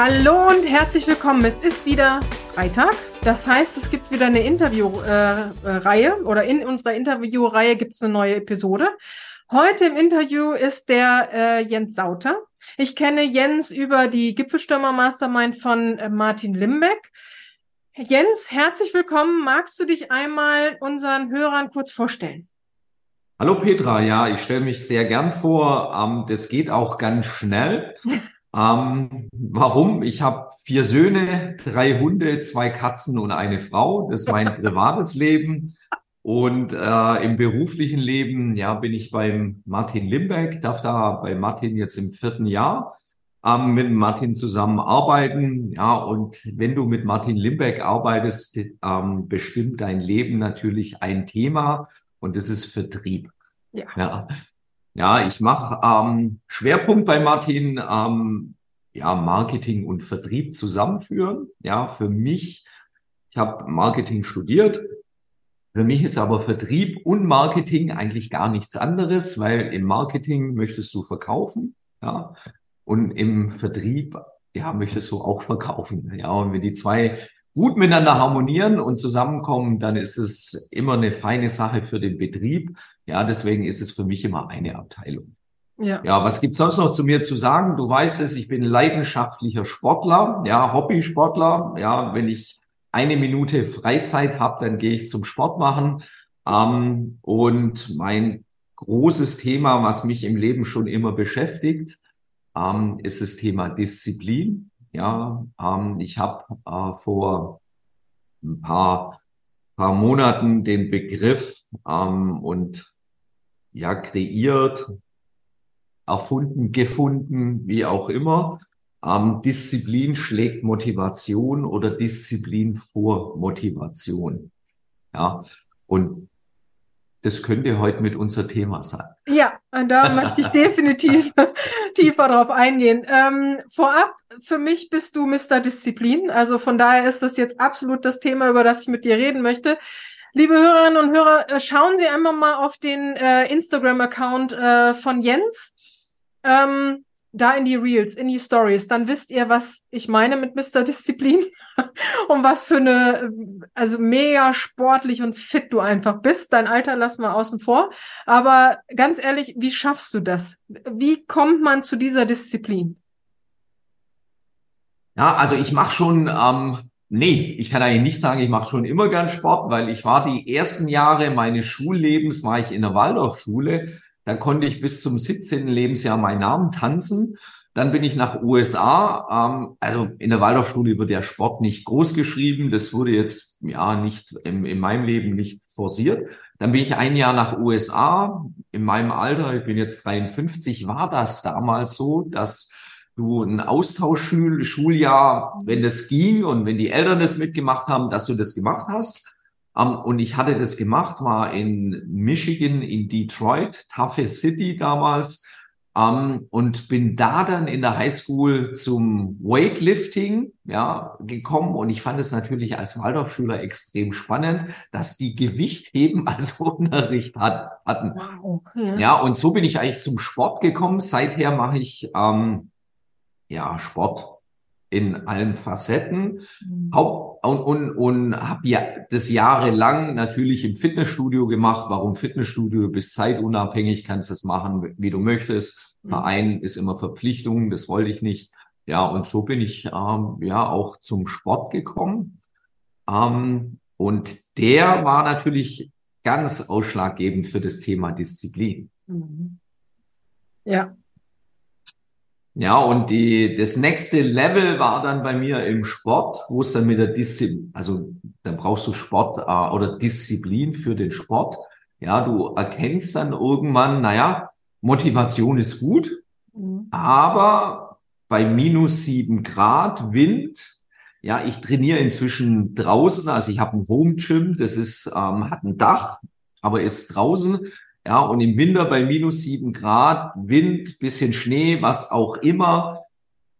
Hallo und herzlich willkommen. Es ist wieder Freitag. Das heißt, es gibt wieder eine Interviewreihe äh, oder in unserer Interviewreihe gibt es eine neue Episode. Heute im Interview ist der äh, Jens Sauter. Ich kenne Jens über die Gipfelstürmer Mastermind von äh, Martin Limbeck. Jens, herzlich willkommen. Magst du dich einmal unseren Hörern kurz vorstellen? Hallo Petra, ja, ich stelle mich sehr gern vor. Ähm, das geht auch ganz schnell. ähm, warum? Ich habe vier Söhne, drei Hunde, zwei Katzen und eine Frau. Das ist mein privates Leben. Und äh, im beruflichen Leben, ja, bin ich beim Martin Limbeck, darf da bei Martin jetzt im vierten Jahr ähm, mit Martin zusammenarbeiten. Ja, und wenn du mit Martin Limbeck arbeitest, ähm, bestimmt dein Leben natürlich ein Thema und das ist Vertrieb. Ja. Ja, ja ich mache ähm, Schwerpunkt bei Martin, ähm, ja, Marketing und Vertrieb zusammenführen. Ja, für mich, ich habe Marketing studiert. Für mich ist aber Vertrieb und Marketing eigentlich gar nichts anderes, weil im Marketing möchtest du verkaufen. Ja, und im Vertrieb, ja, möchtest du auch verkaufen. Ja, und wenn die zwei gut miteinander harmonieren und zusammenkommen, dann ist es immer eine feine Sache für den Betrieb. Ja, deswegen ist es für mich immer eine Abteilung. Ja. ja, was gibt's sonst noch zu mir zu sagen? Du weißt es, ich bin leidenschaftlicher Sportler, ja, Hobbysportler. Ja, wenn ich eine Minute Freizeit habe, dann gehe ich zum Sport machen. Ähm, und mein großes Thema, was mich im Leben schon immer beschäftigt, ähm, ist das Thema Disziplin. Ja, ähm, ich habe äh, vor ein paar, paar Monaten den Begriff ähm, und ja kreiert, erfunden, gefunden, wie auch immer. Ähm, Disziplin schlägt Motivation oder Disziplin vor Motivation. Ja, und das könnte heute mit unser Thema sein. Ja, da möchte ich definitiv tiefer drauf eingehen. Ähm, vorab, für mich bist du Mr. Disziplin. Also von daher ist das jetzt absolut das Thema, über das ich mit dir reden möchte. Liebe Hörerinnen und Hörer, äh, schauen Sie einmal mal auf den äh, Instagram-Account äh, von Jens. Ähm, da in die Reels, in die Stories, dann wisst ihr, was ich meine mit Mr. Disziplin und was für eine, also mega sportlich und fit du einfach bist. Dein Alter lassen wir außen vor. Aber ganz ehrlich, wie schaffst du das? Wie kommt man zu dieser Disziplin? Ja, also ich mache schon, ähm, nee, ich kann eigentlich nicht sagen, ich mache schon immer gern Sport, weil ich war die ersten Jahre meines Schullebens, war ich in der Waldorfschule da konnte ich bis zum 17. Lebensjahr meinen Namen tanzen. Dann bin ich nach USA. Ähm, also in der Waldorfschule wird ja Sport nicht groß geschrieben. Das wurde jetzt ja nicht im, in meinem Leben nicht forciert. Dann bin ich ein Jahr nach USA. In meinem Alter, ich bin jetzt 53, war das damals so, dass du ein Austauschschuljahr, wenn das ging und wenn die Eltern das mitgemacht haben, dass du das gemacht hast. Um, und ich hatte das gemacht, war in Michigan, in Detroit, Tough City damals. Um, und bin da dann in der Highschool zum Weightlifting ja, gekommen. Und ich fand es natürlich als Waldorfschüler extrem spannend, dass die Gewichtheben als Unterricht hat, hatten. Wow, okay. Ja, und so bin ich eigentlich zum Sport gekommen. Seither mache ich ähm, ja Sport in allen Facetten. Mhm. Haupt und, und, und habe ja das jahrelang natürlich im Fitnessstudio gemacht. Warum Fitnessstudio? Du bist zeitunabhängig, kannst das machen, wie du möchtest. Mhm. Verein ist immer Verpflichtung, das wollte ich nicht. Ja, und so bin ich ähm, ja auch zum Sport gekommen. Ähm, und der war natürlich ganz ausschlaggebend für das Thema Disziplin. Mhm. Ja, ja, und die, das nächste Level war dann bei mir im Sport, wo es dann mit der Disziplin, also dann brauchst du Sport äh, oder Disziplin für den Sport. Ja, du erkennst dann irgendwann, naja, Motivation ist gut, mhm. aber bei minus sieben Grad Wind, ja, ich trainiere inzwischen draußen, also ich habe ein Home Gym, das ist, ähm, hat ein Dach, aber ist draußen. Ja, und im Winter bei minus sieben Grad, Wind, bisschen Schnee, was auch immer,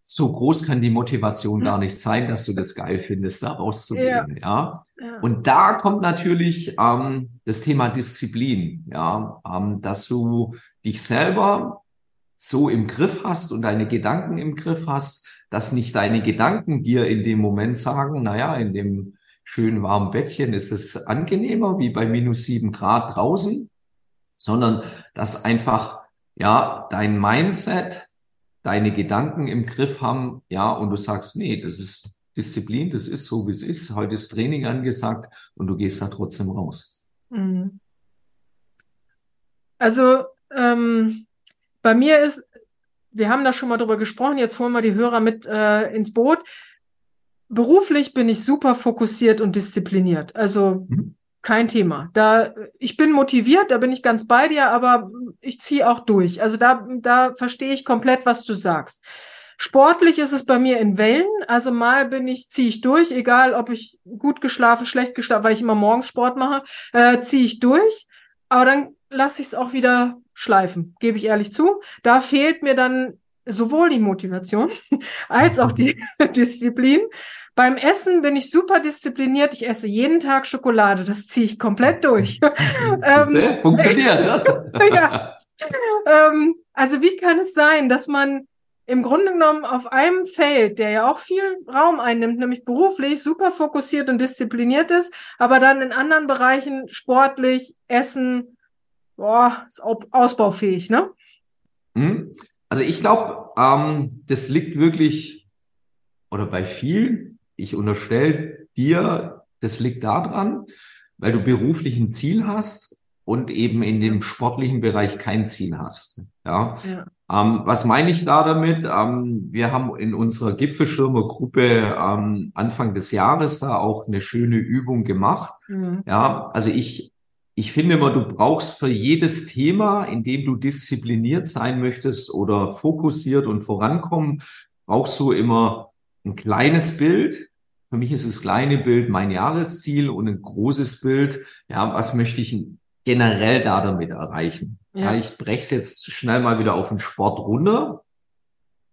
so groß kann die Motivation gar nicht sein, dass du das geil findest, da rauszugehen. Ja. ja. Und da kommt natürlich ähm, das Thema Disziplin, ja, ähm, dass du dich selber so im Griff hast und deine Gedanken im Griff hast, dass nicht deine Gedanken dir in dem Moment sagen, naja, in dem schönen warmen Bettchen ist es angenehmer wie bei minus sieben Grad draußen, sondern dass einfach, ja, dein Mindset, deine Gedanken im Griff haben, ja, und du sagst, nee, das ist Disziplin, das ist so, wie es ist. Heute ist Training angesagt und du gehst da trotzdem raus. Mhm. Also ähm, bei mir ist, wir haben da schon mal drüber gesprochen, jetzt holen wir die Hörer mit äh, ins Boot. Beruflich bin ich super fokussiert und diszipliniert. Also mhm. Kein Thema. Da ich bin motiviert, da bin ich ganz bei dir, aber ich ziehe auch durch. Also da da verstehe ich komplett, was du sagst. Sportlich ist es bei mir in Wellen. Also mal bin ich, ziehe ich durch, egal ob ich gut geschlafen, schlecht geschlafen, weil ich immer morgens Sport mache, äh, ziehe ich durch. Aber dann lasse ich es auch wieder schleifen, gebe ich ehrlich zu. Da fehlt mir dann sowohl die Motivation als auch die Disziplin. Beim Essen bin ich super diszipliniert. Ich esse jeden Tag Schokolade. Das ziehe ich komplett durch. ähm, funktioniert, ne? ja. Ähm, also wie kann es sein, dass man im Grunde genommen auf einem Feld, der ja auch viel Raum einnimmt, nämlich beruflich, super fokussiert und diszipliniert ist, aber dann in anderen Bereichen sportlich, Essen, boah, ist ausbaufähig, ne? Hm? Also ich glaube, ähm, das liegt wirklich, oder bei vielen, ich unterstelle dir, das liegt daran, weil du beruflich ein Ziel hast und eben in dem sportlichen Bereich kein Ziel hast. Ja. ja. Ähm, was meine ich da damit? Ähm, wir haben in unserer Gipfelschirmergruppe ähm, Anfang des Jahres da auch eine schöne Übung gemacht. Mhm. Ja, also ich ich finde immer, du brauchst für jedes Thema, in dem du diszipliniert sein möchtest oder fokussiert und vorankommen, brauchst du immer ein kleines Bild. Für mich ist das kleine Bild mein Jahresziel und ein großes Bild, ja, was möchte ich generell da damit erreichen? Ja. ja ich breche es jetzt schnell mal wieder auf den Sport runter.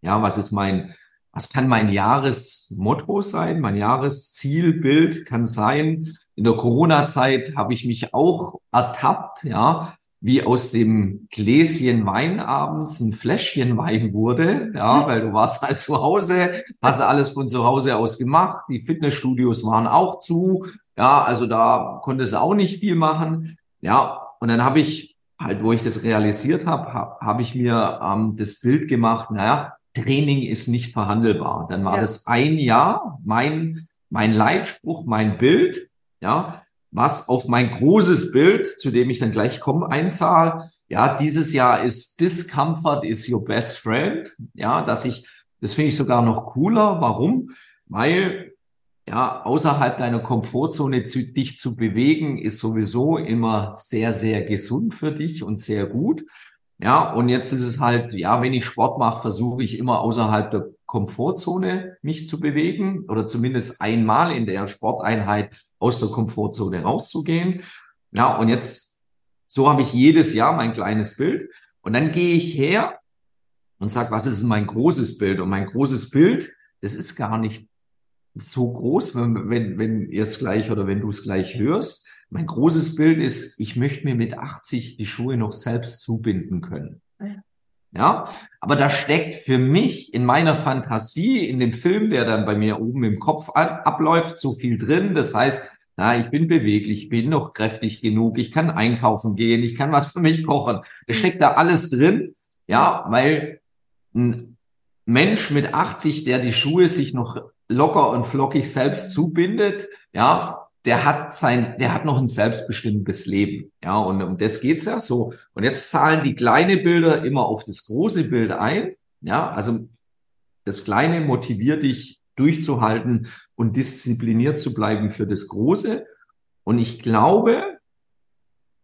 Ja, was ist mein, was kann mein Jahresmotto sein? Mein Jahreszielbild kann sein, in der Corona-Zeit habe ich mich auch ertappt, ja, wie aus dem Gläschen Wein abends ein Fläschchen Wein wurde, ja, weil du warst halt zu Hause, hast alles von zu Hause aus gemacht, die Fitnessstudios waren auch zu, ja, also da konntest du auch nicht viel machen, ja, und dann habe ich halt, wo ich das realisiert habe, habe hab ich mir ähm, das Bild gemacht, naja, Training ist nicht verhandelbar. Dann war ja. das ein Jahr mein, mein Leitspruch, mein Bild, ja, was auf mein großes Bild, zu dem ich dann gleich komme, einzahle. Ja, dieses Jahr ist Discomfort is your best friend. Ja, dass ich, das finde ich sogar noch cooler. Warum? Weil, ja, außerhalb deiner Komfortzone zu, dich zu bewegen, ist sowieso immer sehr, sehr gesund für dich und sehr gut. Ja, und jetzt ist es halt, ja, wenn ich Sport mache, versuche ich immer außerhalb der Komfortzone mich zu bewegen oder zumindest einmal in der Sporteinheit aus der Komfortzone rauszugehen. Ja, und jetzt, so habe ich jedes Jahr mein kleines Bild. Und dann gehe ich her und sage, was ist mein großes Bild? Und mein großes Bild, das ist gar nicht so groß, wenn, wenn, wenn ihr es gleich oder wenn du es gleich hörst. Mein großes Bild ist, ich möchte mir mit 80 die Schuhe noch selbst zubinden können. Ja, aber da steckt für mich in meiner Fantasie, in dem Film, der dann bei mir oben im Kopf abläuft, so viel drin. Das heißt, na, ich bin beweglich, bin noch kräftig genug, ich kann einkaufen gehen, ich kann was für mich kochen. Es steckt da alles drin. Ja, weil ein Mensch mit 80, der die Schuhe sich noch locker und flockig selbst zubindet, ja, der hat sein, der hat noch ein selbstbestimmtes Leben. Ja, und um das geht's ja so. Und jetzt zahlen die kleine Bilder immer auf das große Bild ein. Ja, also das Kleine motiviert dich durchzuhalten und diszipliniert zu bleiben für das Große. Und ich glaube,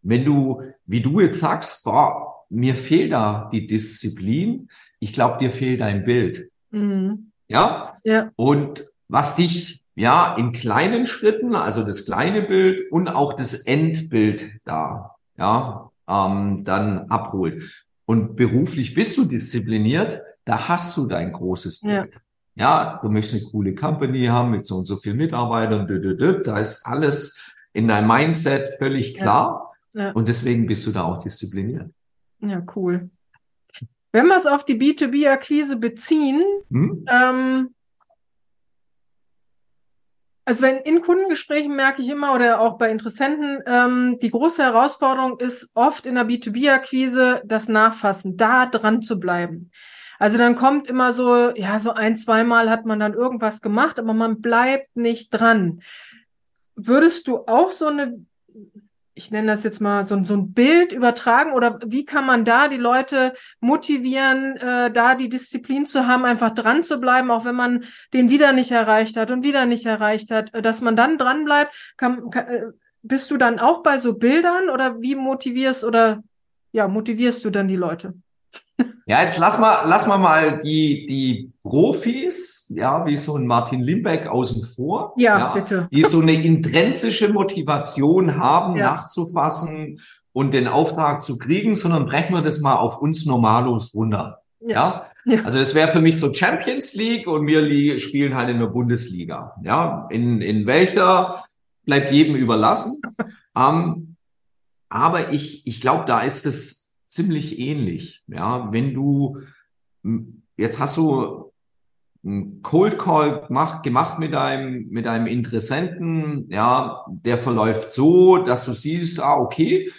wenn du, wie du jetzt sagst, boah, mir fehlt da die Disziplin, ich glaube, dir fehlt ein Bild. Mhm. Ja? ja. Und was dich ja, in kleinen Schritten, also das kleine Bild und auch das Endbild da, ja, ähm, dann abholt. Und beruflich bist du diszipliniert, da hast du dein großes Bild. Ja, ja du möchtest eine coole Company haben mit so und so viel Mitarbeitern, da ist alles in deinem Mindset völlig klar. Ja. Ja. Und deswegen bist du da auch diszipliniert. Ja, cool. Wenn wir es auf die B2B-Akquise beziehen, hm? ähm, also wenn in Kundengesprächen merke ich immer oder auch bei Interessenten, ähm, die große Herausforderung ist oft in der B2B-Akquise das Nachfassen, da dran zu bleiben. Also dann kommt immer so, ja, so ein, zweimal hat man dann irgendwas gemacht, aber man bleibt nicht dran. Würdest du auch so eine ich nenne das jetzt mal so, so ein Bild übertragen oder wie kann man da die Leute motivieren, äh, da die Disziplin zu haben, einfach dran zu bleiben, auch wenn man den wieder nicht erreicht hat und wieder nicht erreicht hat, äh, dass man dann dran bleibt. Kann, kann, äh, bist du dann auch bei so Bildern oder wie motivierst oder ja, motivierst du dann die Leute? Ja, jetzt lass mal, lass mal mal die, die Profis, ja, wie so ein Martin Limbeck außen vor. Ja, ja bitte. Die so eine intrinsische Motivation haben, ja. nachzufassen und den Auftrag zu kriegen, sondern brechen wir das mal auf uns Normalos runter. Ja. ja. Also das wäre für mich so Champions League und wir spielen halt in der Bundesliga. Ja. In, in welcher bleibt jedem überlassen. ähm, aber ich, ich glaube, da ist es ziemlich ähnlich. Ja, wenn du jetzt hast du einen Cold Call gemacht, gemacht mit einem, mit einem Interessenten, ja, der verläuft so, dass du siehst, ah, okay,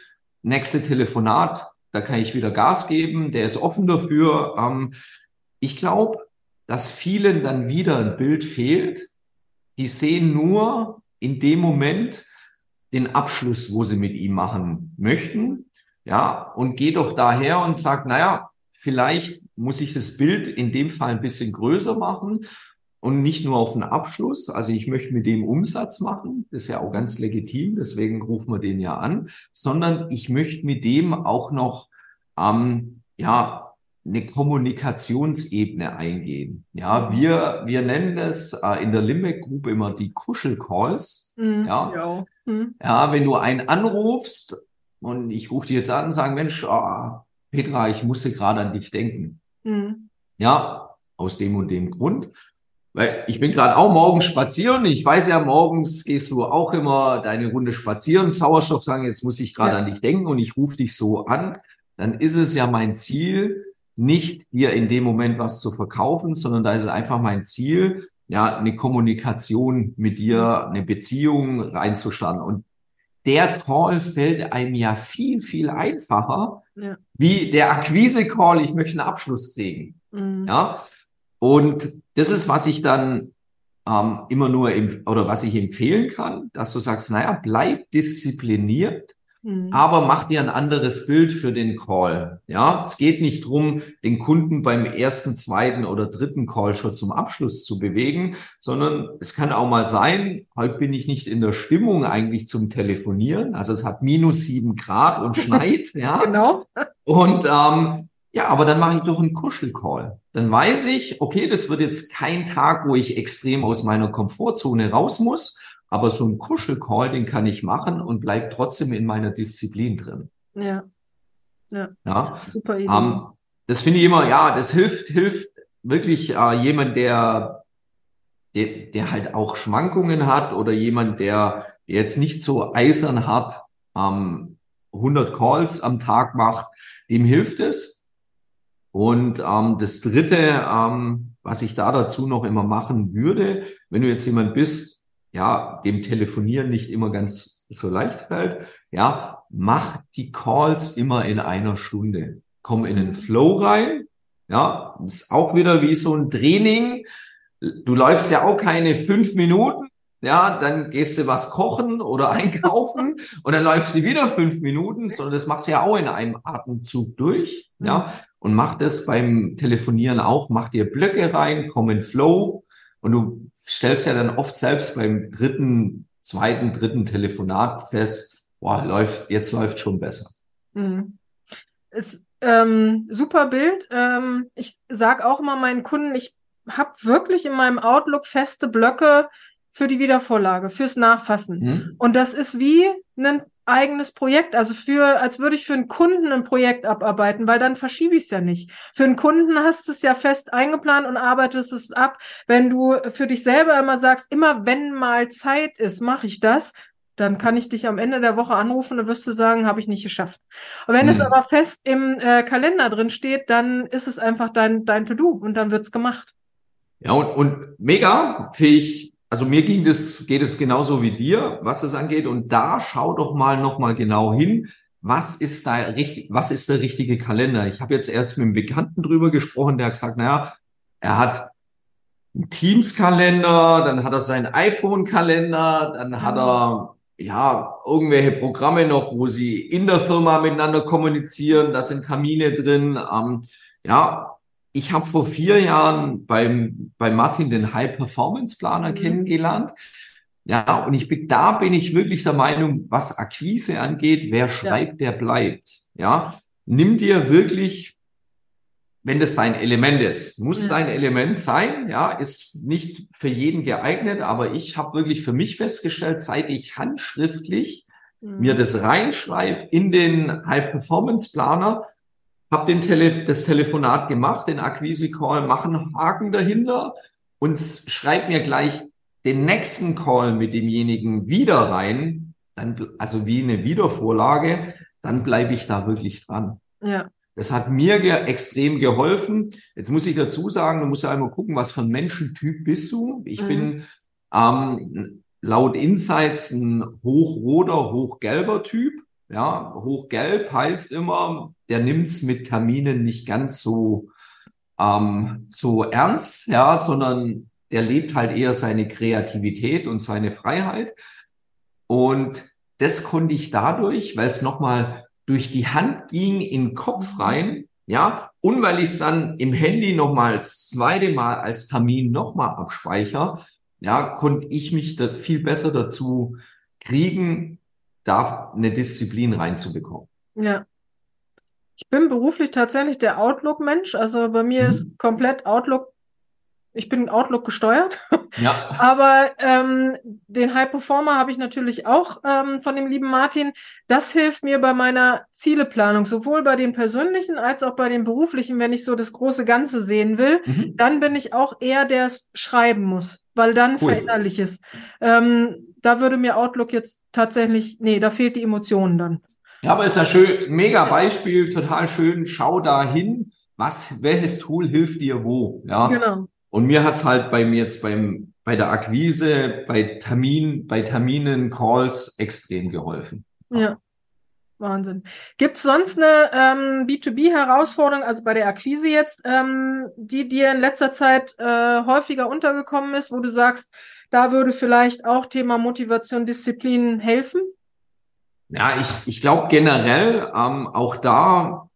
nächste Telefonat, da kann ich wieder Gas geben, der ist offen dafür. Ähm, ich glaube, dass vielen dann wieder ein Bild fehlt. Die sehen nur in dem Moment den Abschluss, wo sie mit ihm machen möchten. Ja, und geh doch daher und sag, naja, vielleicht muss ich das Bild in dem Fall ein bisschen größer machen und nicht nur auf einen Abschluss. Also ich möchte mit dem Umsatz machen, das ist ja auch ganz legitim, deswegen rufen wir den ja an, sondern ich möchte mit dem auch noch, ähm, ja, eine Kommunikationsebene eingehen. Ja, wir, wir nennen das äh, in der Limbeck Group immer die Kuschelcalls. Mhm, ja. Ja. Mhm. ja, wenn du einen anrufst und ich rufe die jetzt an und sage, Mensch, oh, Petra, ich musste gerade an dich denken. Mhm. Ja, aus dem und dem Grund. Weil ich bin gerade auch morgens spazieren. Ich weiß ja, morgens gehst du auch immer deine Runde spazieren, Sauerstoff sagen, jetzt muss ich gerade ja. an dich denken und ich rufe dich so an. Dann ist es ja mein Ziel, nicht dir in dem Moment was zu verkaufen, sondern da ist es einfach mein Ziel, ja, eine Kommunikation mit dir, eine Beziehung reinzustarten. Und der Call fällt einem ja viel, viel einfacher, ja. wie der Akquise-Call, ich möchte einen Abschluss kriegen. Mhm. Ja. Und das ist, was ich dann ähm, immer nur, im, oder was ich empfehlen kann, dass du sagst, naja, bleib diszipliniert, Mhm. Aber mach dir ein anderes Bild für den Call. Ja, es geht nicht drum, den Kunden beim ersten, zweiten oder dritten Call schon zum Abschluss zu bewegen, sondern es kann auch mal sein, heute bin ich nicht in der Stimmung eigentlich zum Telefonieren. Also es hat minus sieben Grad und schneit. ja, genau. Und ähm, ja, aber dann mache ich doch einen Kuschelcall. Dann weiß ich, okay, das wird jetzt kein Tag, wo ich extrem aus meiner Komfortzone raus muss, aber so ein Kuschelcall, den kann ich machen und bleib trotzdem in meiner Disziplin drin. Ja. Ja. ja. Super Idee. Ähm, das finde ich immer, ja, das hilft, hilft wirklich äh, jemand, der, der, der halt auch Schwankungen hat oder jemand, der jetzt nicht so eisern hat, ähm, 100 Calls am Tag macht, dem hilft es. Und ähm, das Dritte, ähm, was ich da dazu noch immer machen würde, wenn du jetzt jemand bist, ja, dem Telefonieren nicht immer ganz so leicht fällt, ja, mach die Calls immer in einer Stunde. Komm in den Flow rein, ja, ist auch wieder wie so ein Training. Du läufst ja auch keine fünf Minuten, ja, dann gehst du was kochen oder einkaufen und dann läufst du wieder fünf Minuten, sondern das machst du ja auch in einem Atemzug durch, ja, mhm. und mach das beim Telefonieren auch, mach dir Blöcke rein, komm in Flow, und du stellst ja dann oft selbst beim dritten, zweiten, dritten Telefonat fest, boah, läuft, jetzt läuft schon besser. Mhm. Ist, ähm, super Bild. Ähm, ich sag auch immer meinen Kunden, ich habe wirklich in meinem Outlook feste Blöcke für die Wiedervorlage, fürs Nachfassen. Mhm. Und das ist wie ein eigenes Projekt, also für, als würde ich für einen Kunden ein Projekt abarbeiten, weil dann verschiebe ich es ja nicht. Für einen Kunden hast du es ja fest eingeplant und arbeitest es ab. Wenn du für dich selber immer sagst, immer wenn mal Zeit ist, mache ich das, Dann kann ich dich am Ende der Woche anrufen und wirst du sagen, habe ich nicht geschafft. Und wenn hm. es aber fest im äh, Kalender drin steht, dann ist es einfach dein, dein To-Do und dann wird's gemacht. Ja, und, und mega, fähig. Also mir ging das, geht es genauso wie dir, was es angeht. Und da schau doch mal nochmal genau hin. Was ist da richtig, was ist der richtige Kalender? Ich habe jetzt erst mit einem Bekannten drüber gesprochen, der hat gesagt, naja, er hat einen Teams-Kalender, dann hat er seinen iPhone-Kalender, dann hat er ja, irgendwelche Programme noch, wo sie in der Firma miteinander kommunizieren, da sind Termine drin. Ähm, ja, ich habe vor vier Jahren beim, bei Martin den High-Performance-Planer mhm. kennengelernt. Ja, und ich bin, da bin ich wirklich der Meinung, was Akquise angeht, wer schreibt, ja. der bleibt. Ja, nimm dir wirklich wenn das dein Element ist. Muss ja. dein Element sein, ja, ist nicht für jeden geeignet, aber ich habe wirklich für mich festgestellt, seit ich handschriftlich mhm. mir das reinschreibe in den High-Performance-Planer, habe den Tele das Telefonat gemacht, den Akquise-Call, mache einen Haken dahinter und schreib mir gleich den nächsten Call mit demjenigen wieder rein, dann, also wie eine Wiedervorlage, dann bleibe ich da wirklich dran. Ja. Das hat mir ge extrem geholfen. Jetzt muss ich dazu sagen, du musst ja einmal gucken, was für ein Menschentyp bist du. Ich mhm. bin ähm, laut Insights ein hochroter, hochgelber Typ. Ja, hochgelb heißt immer, der nimmt's mit Terminen nicht ganz so ähm, so ernst, ja, sondern der lebt halt eher seine Kreativität und seine Freiheit. Und das konnte ich dadurch, weil es nochmal durch die Hand ging in den Kopf rein, ja, und weil ich es dann im Handy nochmal das zweite Mal als Termin nochmal abspeicher, ja, konnte ich mich da viel besser dazu kriegen, da eine Disziplin reinzubekommen. Ja. Ich bin beruflich tatsächlich der Outlook-Mensch. Also bei mir mhm. ist komplett Outlook ich bin Outlook gesteuert. Ja. Aber ähm, den High Performer habe ich natürlich auch ähm, von dem lieben Martin. Das hilft mir bei meiner Zieleplanung, sowohl bei den persönlichen als auch bei den beruflichen, wenn ich so das große Ganze sehen will. Mhm. Dann bin ich auch eher der es schreiben muss, weil dann cool. verinnerlich ist. Ähm, da würde mir Outlook jetzt tatsächlich, nee, da fehlt die Emotion dann. Ja, aber ist ja schön, mega Beispiel, total schön. Schau da hin, was, welches Tool hilft dir wo, ja. Genau. Und mir hat's halt bei mir jetzt beim, bei der Akquise, bei Termin, bei Terminen, Calls extrem geholfen. Ja. Wahnsinn. Gibt es sonst eine ähm, B2B-Herausforderung, also bei der Akquise jetzt, ähm, die dir in letzter Zeit äh, häufiger untergekommen ist, wo du sagst, da würde vielleicht auch Thema Motivation, Disziplin helfen? Ja, ich, ich glaube generell ähm, auch da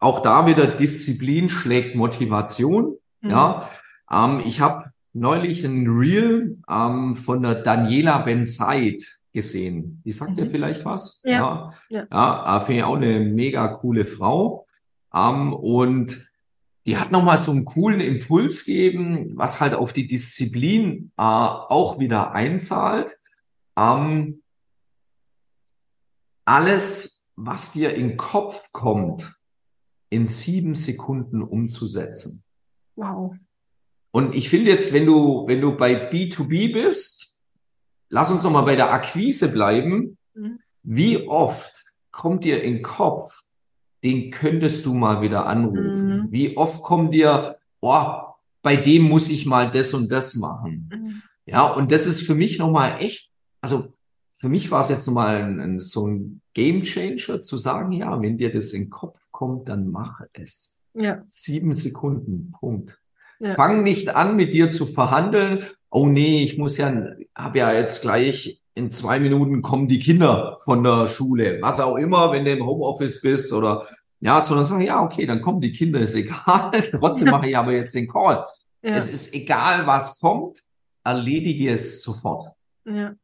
auch da wieder Disziplin schlägt Motivation. Mhm. Ja, ähm, ich habe neulich ein Reel ähm, von der Daniela Benzeit gesehen. Die sagt mhm. dir vielleicht was? Ja. Ja, ja. ja äh, finde ich auch eine mega coole Frau. Ähm, und die hat nochmal so einen coolen Impuls gegeben, was halt auf die Disziplin äh, auch wieder einzahlt. Ähm, alles, was dir in den Kopf kommt, in sieben Sekunden umzusetzen. Wow. Und ich finde jetzt, wenn du, wenn du bei B2B bist, lass uns noch mal bei der Akquise bleiben. Mhm. Wie oft kommt dir in den Kopf, den könntest du mal wieder anrufen? Mhm. Wie oft kommt dir, oh, bei dem muss ich mal das und das machen? Mhm. Ja, und das ist für mich noch mal echt, also für mich war es jetzt noch mal ein, ein, so ein Game Changer zu sagen, ja, wenn dir das in den Kopf kommt, dann mache es. Ja. Sieben Sekunden, Punkt. Ja. Fang nicht an, mit dir zu verhandeln. Oh nee, ich muss ja, hab ja jetzt gleich in zwei Minuten kommen die Kinder von der Schule, was auch immer, wenn du im Homeoffice bist oder ja, sondern sagen, ja, okay, dann kommen die Kinder, ist egal. Trotzdem mache ich aber jetzt den Call. Ja. Es ist egal, was kommt, erledige es sofort. Ja.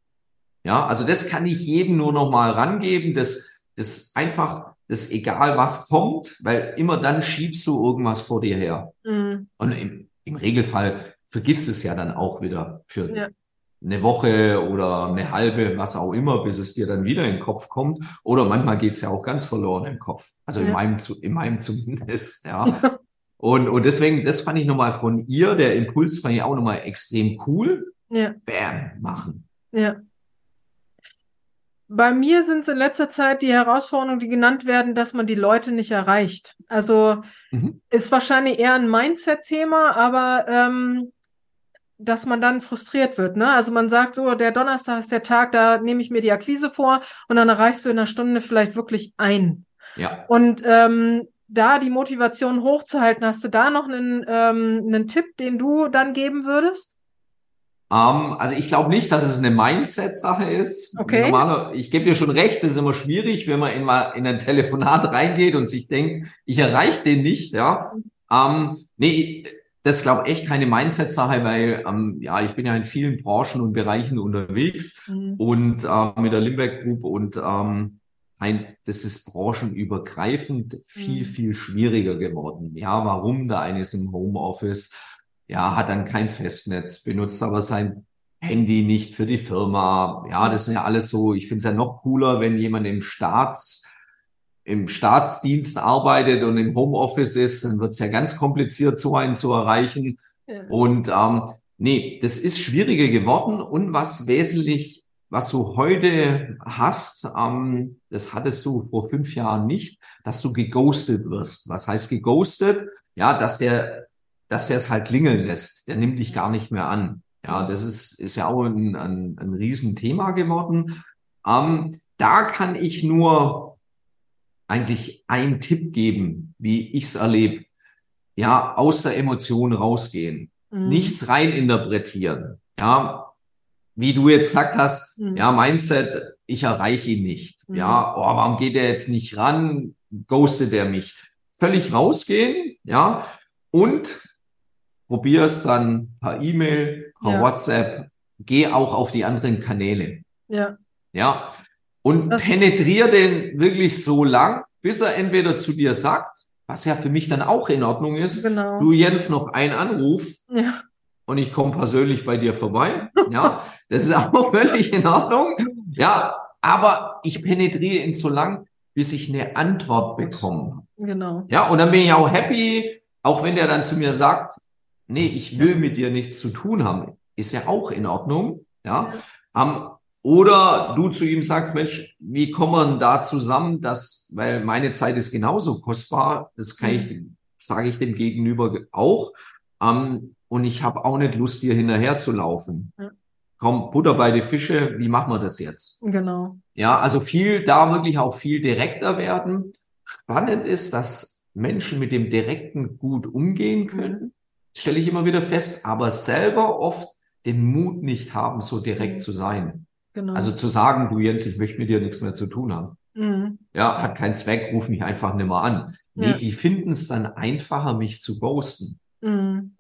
Ja, also das kann ich jedem nur noch mal rangeben, das, das einfach das egal was kommt, weil immer dann schiebst du irgendwas vor dir her. Mhm. Und im, im Regelfall vergisst es ja dann auch wieder für ja. Eine Woche oder eine halbe, was auch immer, bis es dir dann wieder in den Kopf kommt. Oder manchmal geht's ja auch ganz verloren im Kopf. Also ja. in meinem, in meinem zumindest, ja. Und, und deswegen, das fand ich nochmal von ihr, der Impuls fand ich auch nochmal extrem cool. Ja. Bam, machen. Ja. Bei mir sind es in letzter Zeit die Herausforderungen, die genannt werden, dass man die Leute nicht erreicht. Also mhm. ist wahrscheinlich eher ein Mindset-Thema, aber ähm, dass man dann frustriert wird. Ne? Also man sagt so, der Donnerstag ist der Tag, da nehme ich mir die Akquise vor und dann erreichst du in einer Stunde vielleicht wirklich ein. Ja. Und ähm, da die Motivation hochzuhalten, hast du da noch einen, ähm, einen Tipp, den du dann geben würdest? Um, ähm, also ich glaube nicht, dass es eine Mindset-Sache ist. Okay. Normaler, ich gebe dir schon recht, das ist immer schwierig, wenn man in, mal in ein Telefonat reingeht und sich denkt, ich erreiche den nicht, ja. Um, ähm, nee, das glaube echt keine Mindset-Sache, weil ähm, ja, ich bin ja in vielen Branchen und Bereichen unterwegs mhm. und äh, mit der Limbeck Group und ähm, ein, das ist branchenübergreifend viel, mhm. viel schwieriger geworden. Ja, warum? Der eine ist im Homeoffice, ja, hat dann kein Festnetz, benutzt aber sein Handy nicht für die Firma. Ja, das sind ja alles so, ich finde es ja noch cooler, wenn jemand im Staats im Staatsdienst arbeitet und im Homeoffice ist, dann wird es ja ganz kompliziert, so einen zu erreichen. Ja. Und ähm, nee, das ist schwieriger geworden. Und was wesentlich, was du heute hast, ähm, das hattest du vor fünf Jahren nicht, dass du geghostet wirst. Was heißt geghostet? Ja, dass der, dass der es halt klingeln lässt. Der nimmt dich gar nicht mehr an. Ja, das ist, ist ja auch ein, ein, ein Riesenthema geworden. Ähm, da kann ich nur eigentlich einen Tipp geben, wie ich's erlebe. Ja, aus der Emotion rausgehen. Mhm. Nichts rein interpretieren. Ja, wie du jetzt gesagt hast, mhm. ja, Mindset, ich erreiche ihn nicht. Mhm. Ja, oh, warum geht er jetzt nicht ran? Ghostet er mich? Völlig rausgehen, ja, und probier es dann per E-Mail, per ja. WhatsApp, geh auch auf die anderen Kanäle. Ja. Ja, und das penetrier den wirklich so lang, bis er entweder zu dir sagt, was ja für mich dann auch in Ordnung ist, genau. du Jens noch einen Anruf ja. und ich komme persönlich bei dir vorbei. Ja, das ist auch völlig in Ordnung. Ja, aber ich penetriere ihn so lang, bis ich eine Antwort bekomme. Genau. Ja, und dann bin ich auch happy, auch wenn der dann zu mir sagt, nee, ich will mit dir nichts zu tun haben. Ist ja auch in Ordnung. Ja. ja. Um, oder du zu ihm sagst, Mensch, wie kommen wir da zusammen, dass, weil meine Zeit ist genauso kostbar, das kann ich, mhm. sage ich dem Gegenüber auch. Ähm, und ich habe auch nicht Lust, dir hinterher zu laufen. Ja. Komm, Butter bei die Fische, wie machen wir das jetzt? Genau. Ja, also viel, da wirklich auch viel direkter werden. Spannend ist, dass Menschen mit dem Direkten gut umgehen können. Mhm. Stelle ich immer wieder fest, aber selber oft den Mut nicht haben, so direkt mhm. zu sein. Genau. Also zu sagen, du Jens, ich möchte mit dir nichts mehr zu tun haben. Mhm. Ja, hat keinen Zweck, ruf mich einfach nicht mehr an. Nee, ja. die finden es dann einfacher, mich zu ghosten. Mhm.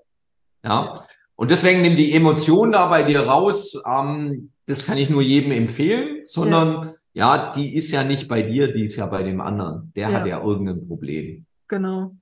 Ja. Und deswegen nimm die Emotion da bei dir raus. Ähm, das kann ich nur jedem empfehlen, sondern ja. ja. die ist ja nicht bei dir, die ist ja bei dem anderen. Der ja. hat ja irgendein Problem. Genau.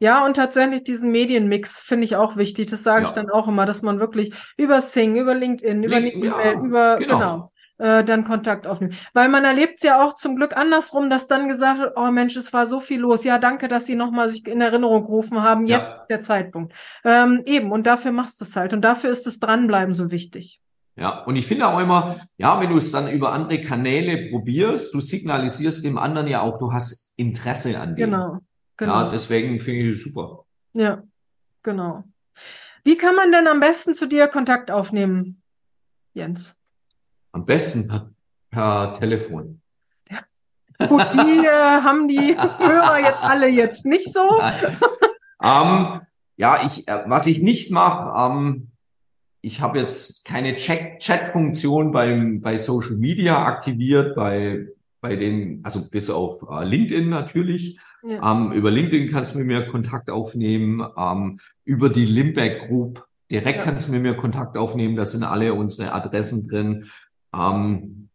Ja, und tatsächlich diesen Medienmix finde ich auch wichtig. Das sage ja. ich dann auch immer, dass man wirklich über Sing, über LinkedIn, über Link, E-Mail, über genau. genau äh, dann Kontakt aufnehmen. Weil man erlebt ja auch zum Glück andersrum, dass dann gesagt wird, oh Mensch, es war so viel los. Ja, danke, dass Sie nochmal sich in Erinnerung gerufen haben. Jetzt ja. ist der Zeitpunkt. Ähm, eben, und dafür machst du es halt. Und dafür ist das Dranbleiben so wichtig. Ja, und ich finde auch immer, ja, wenn du es dann über andere Kanäle probierst, du signalisierst dem anderen ja auch, du hast Interesse an dem. Genau, genau. Ja, deswegen finde ich es super. Ja, genau. Wie kann man denn am besten zu dir Kontakt aufnehmen, Jens? Am besten per, per Telefon. Gut, die äh, haben die Hörer jetzt alle jetzt nicht so. ähm, ja, ich, äh, was ich nicht mache, ähm, ich habe jetzt keine Chat-Funktion beim bei Social Media aktiviert, bei bei den, also bis auf äh, LinkedIn natürlich. Ja. Ähm, über LinkedIn kannst du mit mir Kontakt aufnehmen. Ähm, über die Limbeck Group direkt ja. kannst du mit mir Kontakt aufnehmen. Da sind alle unsere Adressen drin. Ähm,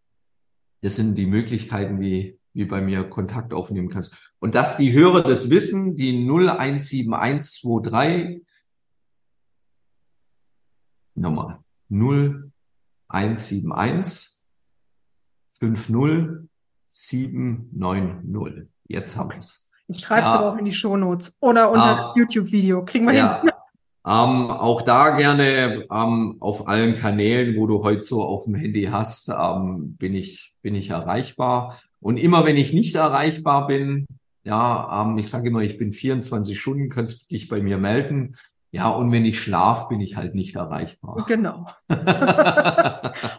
das sind die Möglichkeiten, wie, wie bei mir Kontakt aufnehmen kannst. Und dass die Hörer das wissen, die 017123 nochmal 0171 50 790. Jetzt haben wir es. Ich schreibe es ja. aber auch in die Shownotes oder unter ah, das YouTube-Video. Kriegen wir ja. hin. Ähm, auch da gerne ähm, auf allen Kanälen, wo du heute so auf dem Handy hast, ähm, bin ich bin ich erreichbar. Und immer wenn ich nicht erreichbar bin, ja, ähm, ich sage immer, ich bin 24 Stunden, kannst dich bei mir melden. Ja, und wenn ich schlaf, bin ich halt nicht erreichbar. Genau.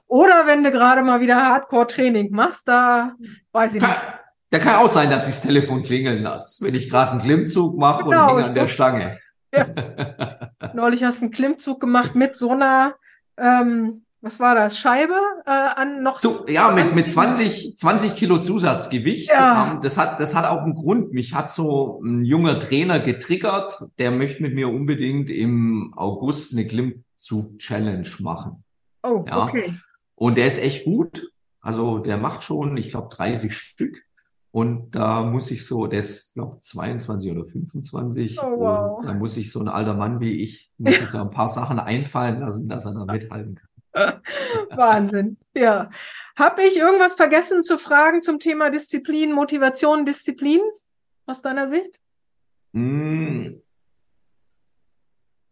Oder wenn du gerade mal wieder Hardcore-Training machst, da weiß ich nicht. Da kann auch sein, dass ich das Telefon klingeln lasse, wenn ich gerade einen Klimmzug mache genau, und hänge an der Stange. Ja. Neulich hast du einen Klimmzug gemacht mit so einer, ähm, was war das, Scheibe äh, an noch? So, ja, mit, mit 20, 20 Kilo Zusatzgewicht. Ja. Das, hat, das hat auch einen Grund. Mich hat so ein junger Trainer getriggert, der möchte mit mir unbedingt im August eine Klimmzug-Challenge machen. Oh, ja. okay. Und der ist echt gut. Also der macht schon, ich glaube, 30 Stück. Und da muss ich so, der ist, glaube 22 oder 25. Oh, wow. Und da muss ich so ein alter Mann wie ich, muss ich da ein paar Sachen einfallen lassen, dass er da mithalten kann. Wahnsinn. Ja. Habe ich irgendwas vergessen zu fragen zum Thema Disziplin, Motivation, Disziplin aus deiner Sicht? Mm.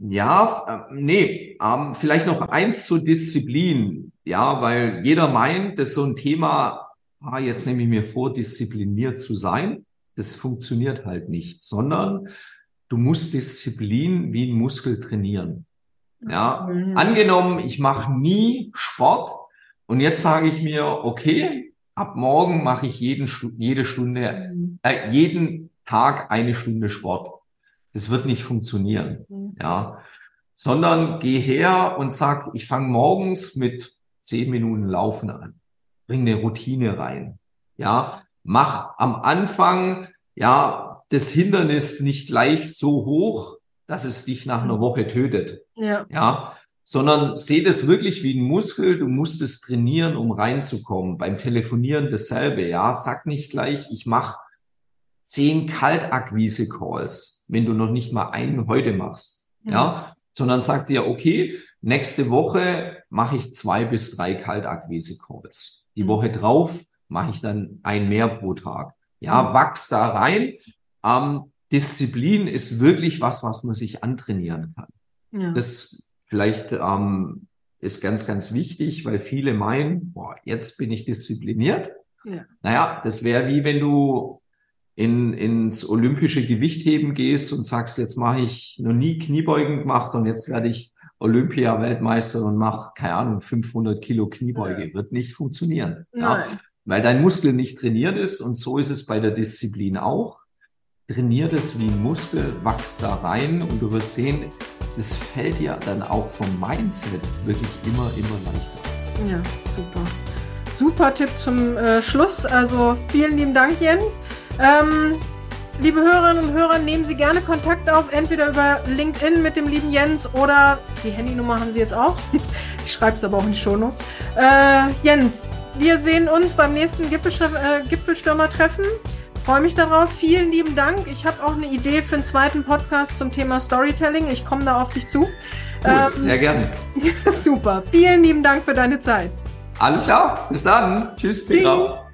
Ja, äh, nee, ähm, vielleicht noch eins zur Disziplin. Ja, weil jeder meint, dass so ein Thema ah, jetzt nehme ich mir vor, diszipliniert zu sein. Das funktioniert halt nicht, sondern du musst Disziplin wie ein Muskel trainieren. Ja, mhm. angenommen, ich mache nie Sport und jetzt sage ich mir, okay, ab morgen mache ich jeden, jede Stunde, mhm. äh, jeden Tag eine Stunde Sport. Das wird nicht funktionieren, mhm. ja, sondern geh her und sag, ich fange morgens mit zehn Minuten Laufen an bring eine Routine rein. Ja, mach am Anfang, ja, das Hindernis nicht gleich so hoch, dass es dich nach einer Woche tötet. Ja. Ja, sondern seh das wirklich wie ein Muskel. Du musst es trainieren, um reinzukommen. Beim Telefonieren dasselbe. Ja, sag nicht gleich, ich mach zehn Kaltakquise-Calls, wenn du noch nicht mal einen heute machst. Ja, ja sondern sag dir, okay, nächste Woche mache ich zwei bis drei Kaltakquise-Calls. Die mhm. Woche drauf mache ich dann ein mehr pro Tag. Ja, mhm. wachs da rein. Ähm, Disziplin ist wirklich was, was man sich antrainieren kann. Ja. Das vielleicht ähm, ist ganz, ganz wichtig, weil viele meinen, boah, jetzt bin ich diszipliniert. Ja. Naja, das wäre wie wenn du in, ins olympische Gewichtheben gehst und sagst, jetzt mache ich noch nie Kniebeugen gemacht und jetzt werde ich Olympia-Weltmeister und mach, keine Ahnung, 500 Kilo Kniebeuge. Wird nicht funktionieren. Ja? Weil dein Muskel nicht trainiert ist und so ist es bei der Disziplin auch. Trainiert es wie ein Muskel, wachst da rein und du wirst sehen, es fällt dir dann auch vom Mindset wirklich immer, immer leichter. Ja, super. Super Tipp zum äh, Schluss. Also vielen lieben Dank, Jens. Ähm, Liebe Hörerinnen und Hörer, nehmen Sie gerne Kontakt auf, entweder über LinkedIn mit dem lieben Jens oder die Handynummer haben Sie jetzt auch. Ich schreibe es aber auch in die Shownotes. Äh, Jens, wir sehen uns beim nächsten Gipfelstürmer, äh, Gipfelstürmer-Treffen. Freue mich darauf. Vielen lieben Dank. Ich habe auch eine Idee für einen zweiten Podcast zum Thema Storytelling. Ich komme da auf dich zu. Cool, ähm, sehr gerne. super. Vielen lieben Dank für deine Zeit. Alles klar. Bis dann. Tschüss, Peter.